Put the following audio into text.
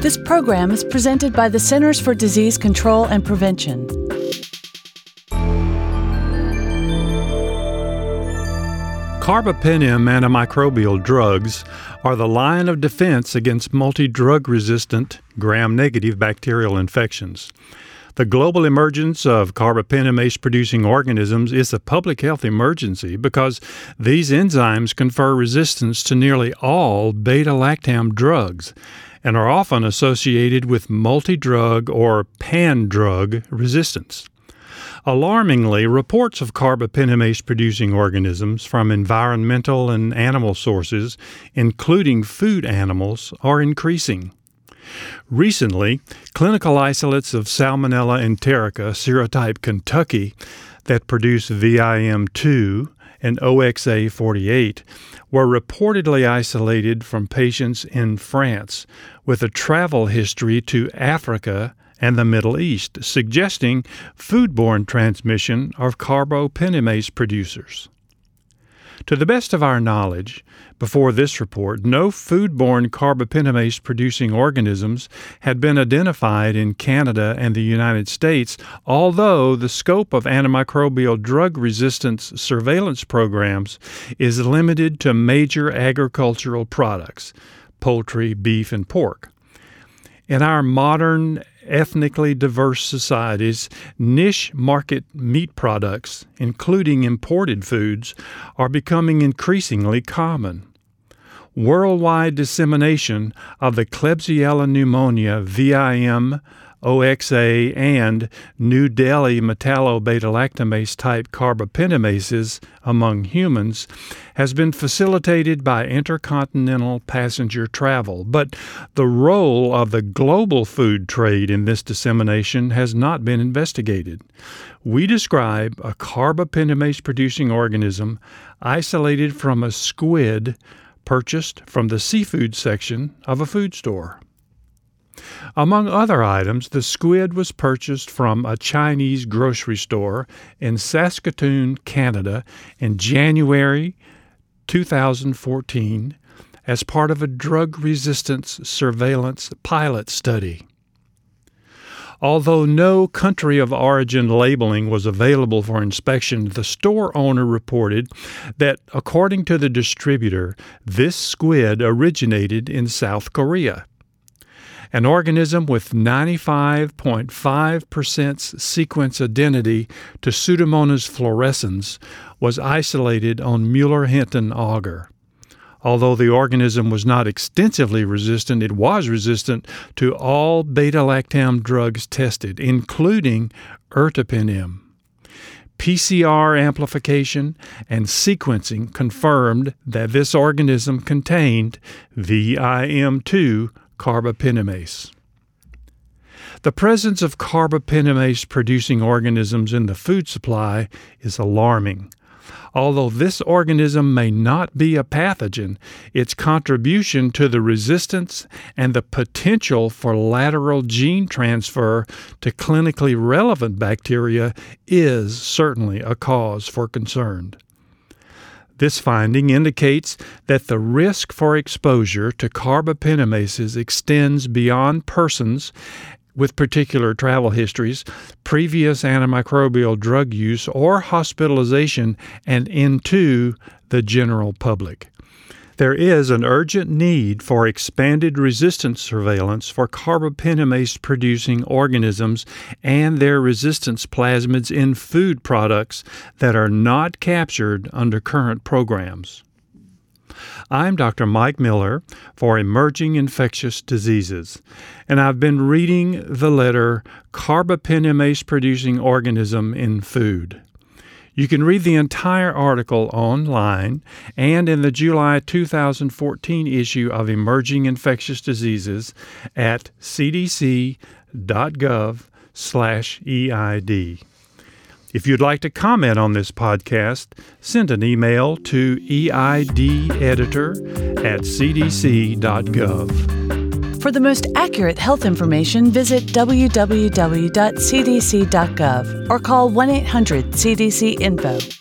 This program is presented by the Centers for Disease Control and Prevention. Carbapenem antimicrobial drugs are the line of defense against multi drug resistant gram negative bacterial infections. The global emergence of carbapenemase producing organisms is a public health emergency because these enzymes confer resistance to nearly all beta lactam drugs and are often associated with multi drug or pan drug resistance. Alarmingly, reports of carbapenemase producing organisms from environmental and animal sources, including food animals, are increasing. Recently, clinical isolates of Salmonella enterica serotype Kentucky that produce VIM2 and OXA48 were reportedly isolated from patients in France with a travel history to Africa and the Middle East, suggesting foodborne transmission of carbapenemase producers. To the best of our knowledge, before this report, no foodborne carbapenemase producing organisms had been identified in Canada and the United States, although the scope of antimicrobial drug resistance surveillance programs is limited to major agricultural products poultry, beef, and pork. In our modern ethnically diverse societies, niche market meat products, including imported foods, are becoming increasingly common. Worldwide dissemination of the Klebsiella pneumoniae VIM OXA, and New Delhi metallobeta-lactamase type carbapenemases among humans has been facilitated by intercontinental passenger travel, but the role of the global food trade in this dissemination has not been investigated. We describe a carbapenemase producing organism isolated from a squid purchased from the seafood section of a food store. Among other items, the squid was purchased from a Chinese grocery store in Saskatoon, Canada, in January 2014 as part of a drug resistance surveillance pilot study. Although no country of origin labeling was available for inspection, the store owner reported that, according to the distributor, this squid originated in South Korea. An organism with 95.5% sequence identity to Pseudomonas fluorescens was isolated on Mueller Hinton agar. Although the organism was not extensively resistant, it was resistant to all beta lactam drugs tested, including ertapenem. PCR amplification and sequencing confirmed that this organism contained VIM2 carbapenemase. The presence of carbapenemase producing organisms in the food supply is alarming. Although this organism may not be a pathogen, its contribution to the resistance and the potential for lateral gene transfer to clinically relevant bacteria is certainly a cause for concern. This finding indicates that the risk for exposure to carbapenemases extends beyond persons with particular travel histories, previous antimicrobial drug use, or hospitalization, and into the general public. There is an urgent need for expanded resistance surveillance for carbapenemase producing organisms and their resistance plasmids in food products that are not captured under current programs. I'm Dr. Mike Miller for Emerging Infectious Diseases, and I've been reading the letter Carbapenemase Producing Organism in Food. You can read the entire article online and in the July 2014 issue of Emerging Infectious Diseases at cdc.gov/eid. If you'd like to comment on this podcast, send an email to eideditor at cdc.gov. For the most accurate health information, visit www.cdc.gov or call 1 800 CDC Info.